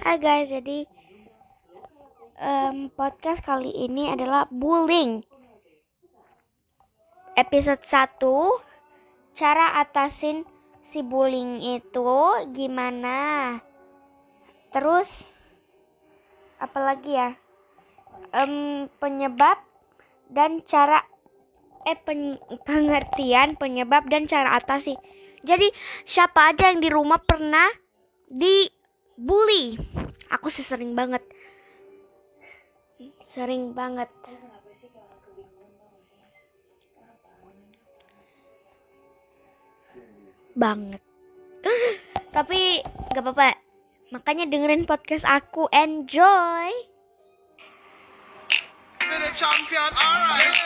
Hai guys, jadi um, podcast kali ini adalah bullying. Episode 1 Cara atasin si bullying itu gimana? Terus apalagi ya? Um, penyebab dan cara eh pen, pengertian penyebab dan cara atasi. Jadi siapa aja yang di rumah pernah Aku sih sering banget. Sering banget. Banget. Tapi gak apa-apa. Makanya dengerin podcast aku. Enjoy. champion, alright.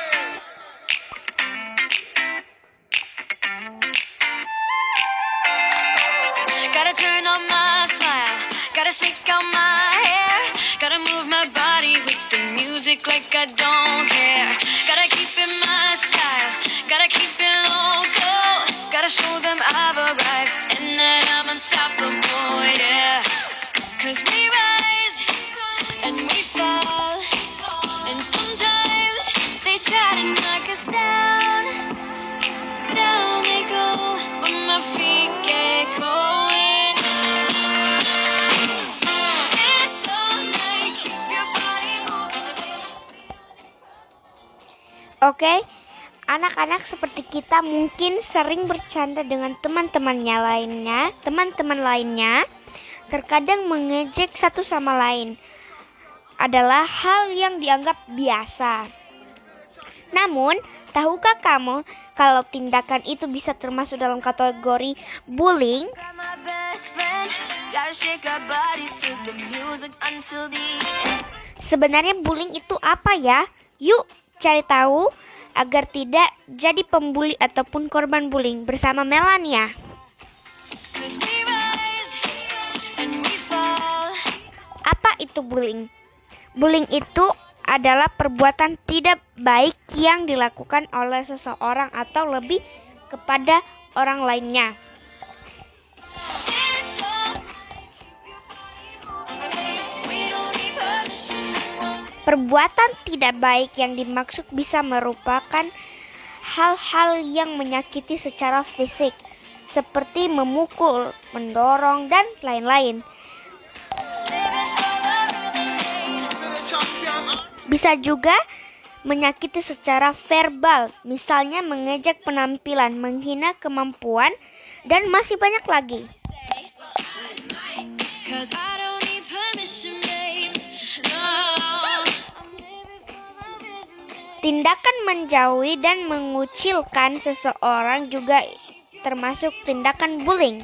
Gotta turn on my shake out my hair, gotta move my body with the music like I don't care. Gotta Oke, anak-anak seperti kita mungkin sering bercanda dengan teman-temannya lainnya, teman-teman lainnya, terkadang mengejek satu sama lain adalah hal yang dianggap biasa. Namun, tahukah kamu kalau tindakan itu bisa termasuk dalam kategori bullying? Sebenarnya bullying itu apa ya? Yuk cari tahu agar tidak jadi pembuli ataupun korban bullying bersama Melania. Apa itu bullying? Bullying itu adalah perbuatan tidak baik yang dilakukan oleh seseorang atau lebih kepada orang lainnya. Perbuatan tidak baik yang dimaksud bisa merupakan hal-hal yang menyakiti secara fisik, seperti memukul, mendorong, dan lain-lain. Bisa juga menyakiti secara verbal, misalnya mengejek penampilan, menghina kemampuan, dan masih banyak lagi. Tindakan menjauhi dan mengucilkan seseorang juga termasuk tindakan bullying.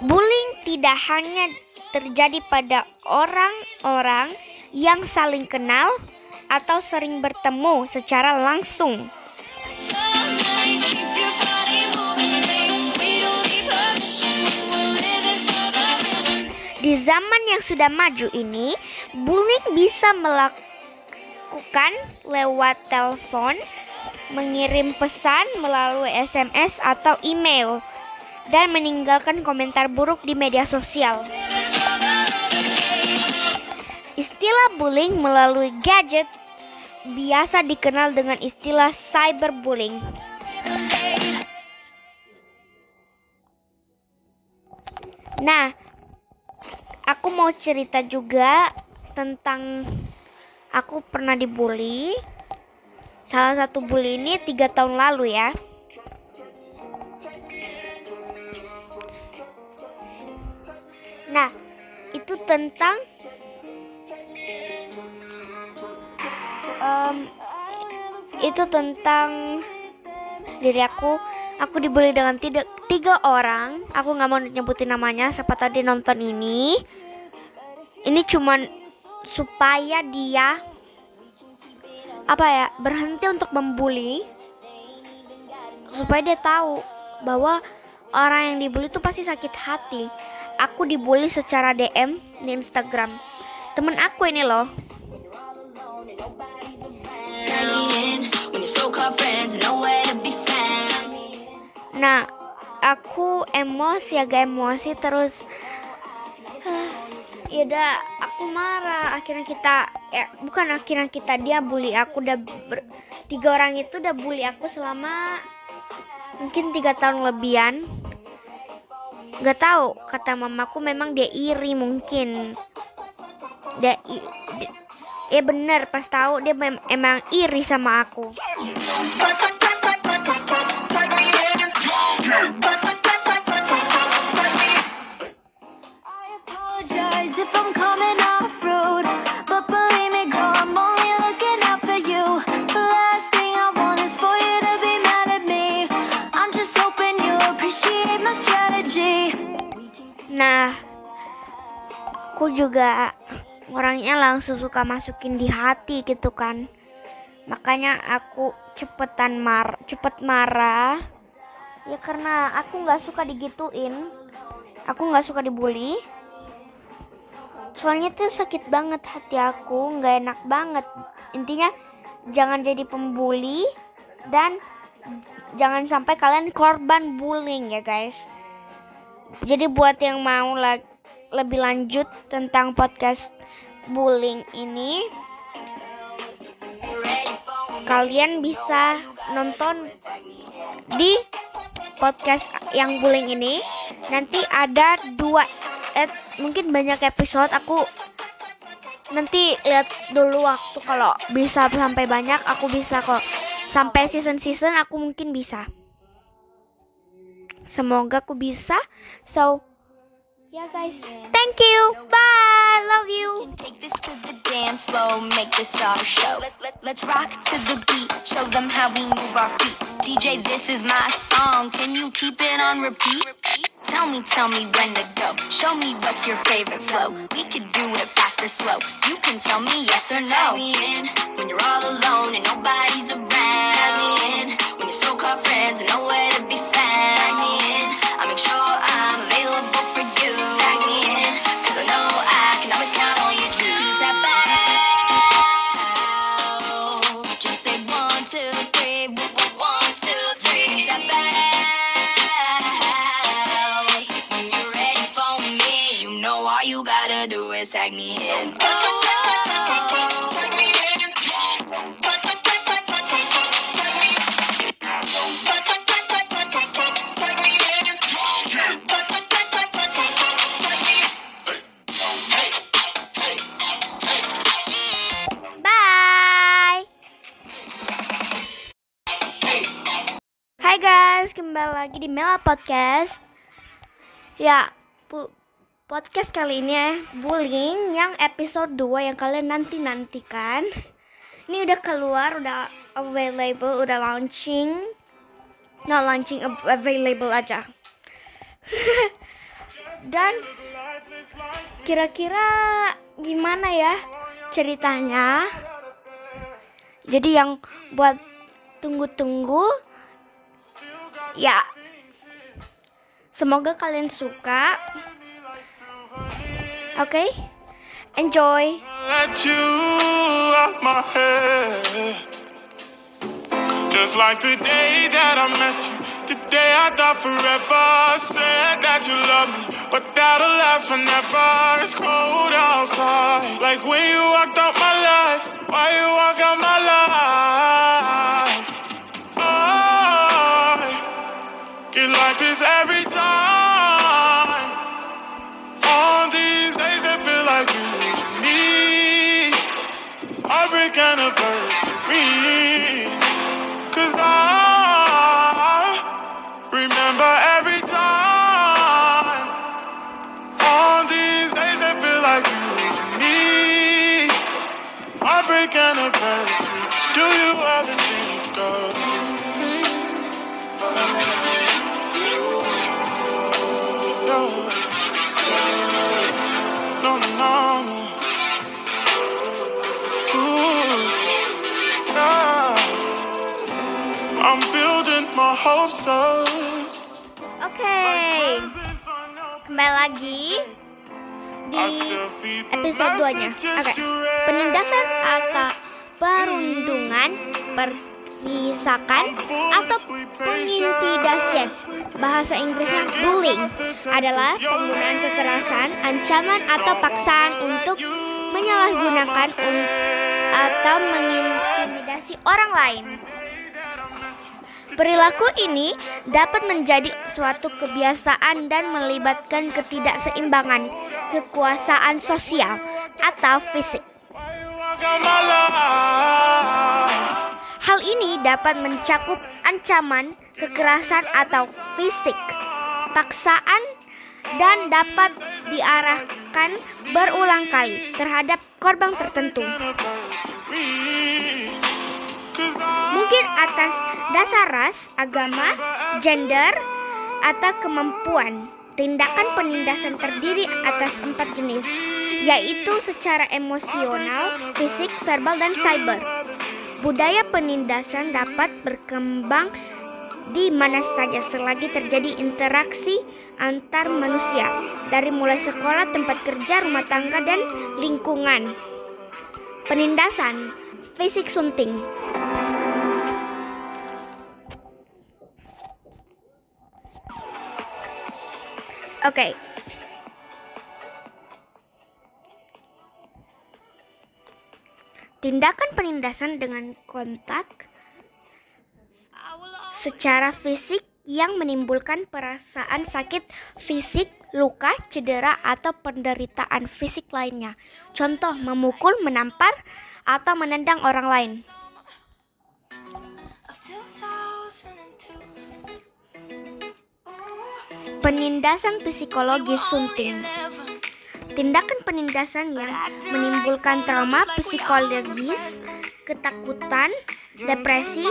Bullying tidak hanya terjadi pada orang-orang yang saling kenal atau sering bertemu secara langsung. Di zaman yang sudah maju ini, bullying bisa melakukan lewat telepon, mengirim pesan melalui SMS atau email, dan meninggalkan komentar buruk di media sosial. Istilah bullying melalui gadget biasa dikenal dengan istilah cyberbullying. Nah, aku mau cerita juga tentang aku pernah dibully. Salah satu bully ini tiga tahun lalu ya. Nah, itu tentang em, itu tentang diri aku. Aku dibully dengan tiga, tiga orang. Aku nggak mau nyebutin namanya. Siapa tadi nonton ini? Ini cuman supaya dia apa ya berhenti untuk membuli supaya dia tahu bahwa orang yang dibully itu pasti sakit hati. Aku dibully secara DM di Instagram. Temen aku ini loh. Nah, aku emosi agak emosi terus ya udah aku marah. Akhirnya kita ya bukan akhirnya kita dia bully aku. Udah ber- tiga orang itu udah bully aku selama mungkin tiga tahun lebihan. Nggak tahu kata mamaku memang dia iri mungkin. Dia i- di- ya bener pas tahu dia mem- emang iri sama aku juga orangnya langsung suka masukin di hati gitu kan. Makanya aku cepetan mar, cepet marah. Ya karena aku nggak suka digituin. Aku nggak suka dibully. Soalnya tuh sakit banget hati aku, nggak enak banget. Intinya jangan jadi pembuli dan jangan sampai kalian korban bullying ya guys. Jadi buat yang mau la- lebih lanjut tentang podcast bullying ini, kalian bisa nonton di podcast yang bullying ini. Nanti ada dua, eh, mungkin banyak episode. Aku nanti lihat dulu waktu kalau bisa sampai banyak. Aku bisa kok sampai season-season. Aku mungkin bisa. Semoga aku bisa. So, yeah guys, thank you. Bye. Love you. take this to the dance floor, make this our show. Let, let, let's rock to the beat, show them how we move our feet. DJ, this is my song. Can you keep it on repeat? Tell me, tell me when to go. Show me what's your favorite flow. We could do it fast or slow. You can tell me yes or no. Tag me in when you're all alone and nobody's around. Tag me in when you're so-called friends and nowhere to be found. Tag me in. I make sure I'm tag me guys, kembali lagi di Mela Podcast. Ya, pu- podcast kali ini ya, bullying yang episode 2 yang kalian nanti-nantikan. Ini udah keluar, udah available, udah launching. Not launching, av- available aja. Dan kira-kira gimana ya ceritanya? Jadi yang buat tunggu-tunggu ya semoga kalian suka. Oke? Enjoy. Let you out my head. Just like the day that I met you, the day I thought forever. Said that you love me, but that'll last forever. It's cold outside, like when you walked out my life. Why you walk out Cause I remember every time. On these days, it feel like you and me. Heartbreak anniversary. Do you ever think of Oke, kembali lagi di episode 2-nya. messages Oke. read. Penindasan atau perundungan per memisahkan atau pengintimidasian. Bahasa Inggrisnya bullying adalah penggunaan kekerasan, ancaman atau paksaan untuk menyalahgunakan un- atau mengintimidasi orang lain. Perilaku ini dapat menjadi suatu kebiasaan dan melibatkan ketidakseimbangan kekuasaan sosial atau fisik. Hal ini dapat mencakup ancaman, kekerasan atau fisik, paksaan, dan dapat diarahkan berulang kali terhadap korban tertentu. Mungkin atas dasar ras, agama, gender, atau kemampuan. Tindakan penindasan terdiri atas empat jenis, yaitu secara emosional, fisik, verbal, dan cyber. Budaya penindasan dapat berkembang di mana saja selagi terjadi interaksi antar manusia, dari mulai sekolah, tempat kerja, rumah tangga, dan lingkungan. Penindasan fisik sunting Oke. Tindakan penindasan dengan kontak secara fisik yang menimbulkan perasaan sakit fisik, luka, cedera, atau penderitaan fisik lainnya. Contoh, memukul, menampar, atau menendang orang lain. Penindasan psikologis sunting. Tindakan penindasan yang menimbulkan trauma psikologis, ketakutan, depresi,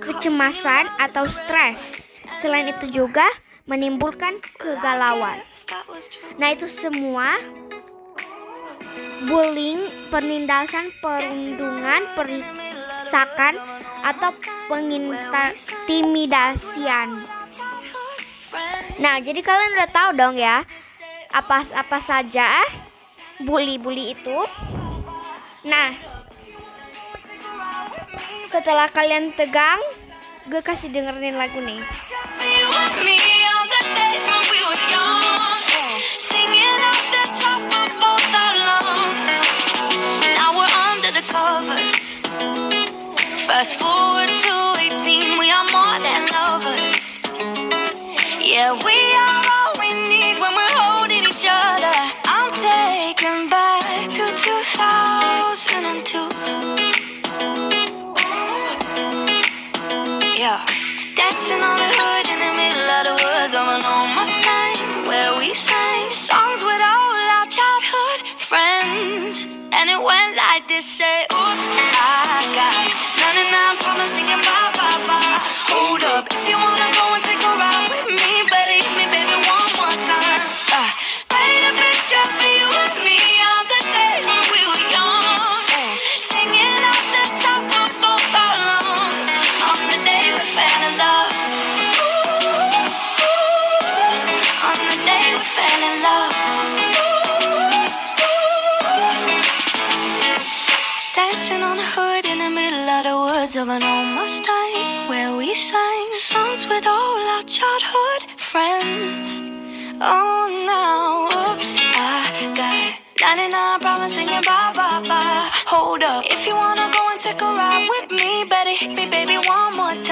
kecemasan, atau stres. Selain itu juga menimbulkan kegalauan. Nah itu semua bullying, penindasan, perundungan, perisakan, atau pengintimidasian. Nah, jadi kalian udah tahu dong ya apa apa saja bully-bully itu. Nah, setelah kalian tegang, gue kasih dengerin lagu nih. Fast forward to 18, we are more. Yeah, we are all we need when we're holding each other. I'm taken back to 2002. Yeah. Dancing on the hood in the middle of the woods of an old Mustang where we sang songs with all our childhood friends. And it went like this, say, our childhood friends. Oh, now, oops, I got 99 problems singing bye, bye, bye. Hold up, if you wanna go and take a ride with me, better hit me, baby, one more time.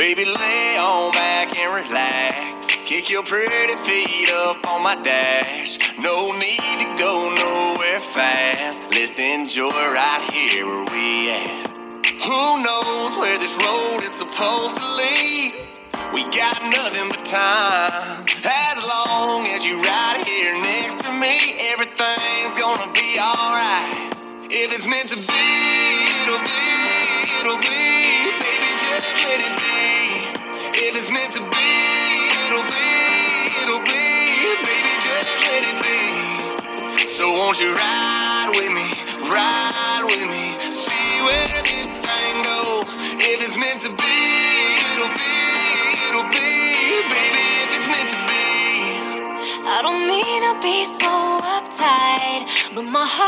Baby, lay on back and relax. Kick your pretty feet up on my dash. No need to go nowhere fast. Let's enjoy right here where we at. Who knows where this road is supposed to lead? We got nothing but time. As long as you right here next to me, everything's gonna be alright. If it's meant to be, it'll be, it'll be. Let it be. If it's meant to be, it'll be, it'll be. Baby, just let it be. So won't you ride with me, ride with me, see where this thing goes. If it's meant to be, it'll be, it'll be, baby. If it's meant to be. I don't mean to be so uptight, but my heart.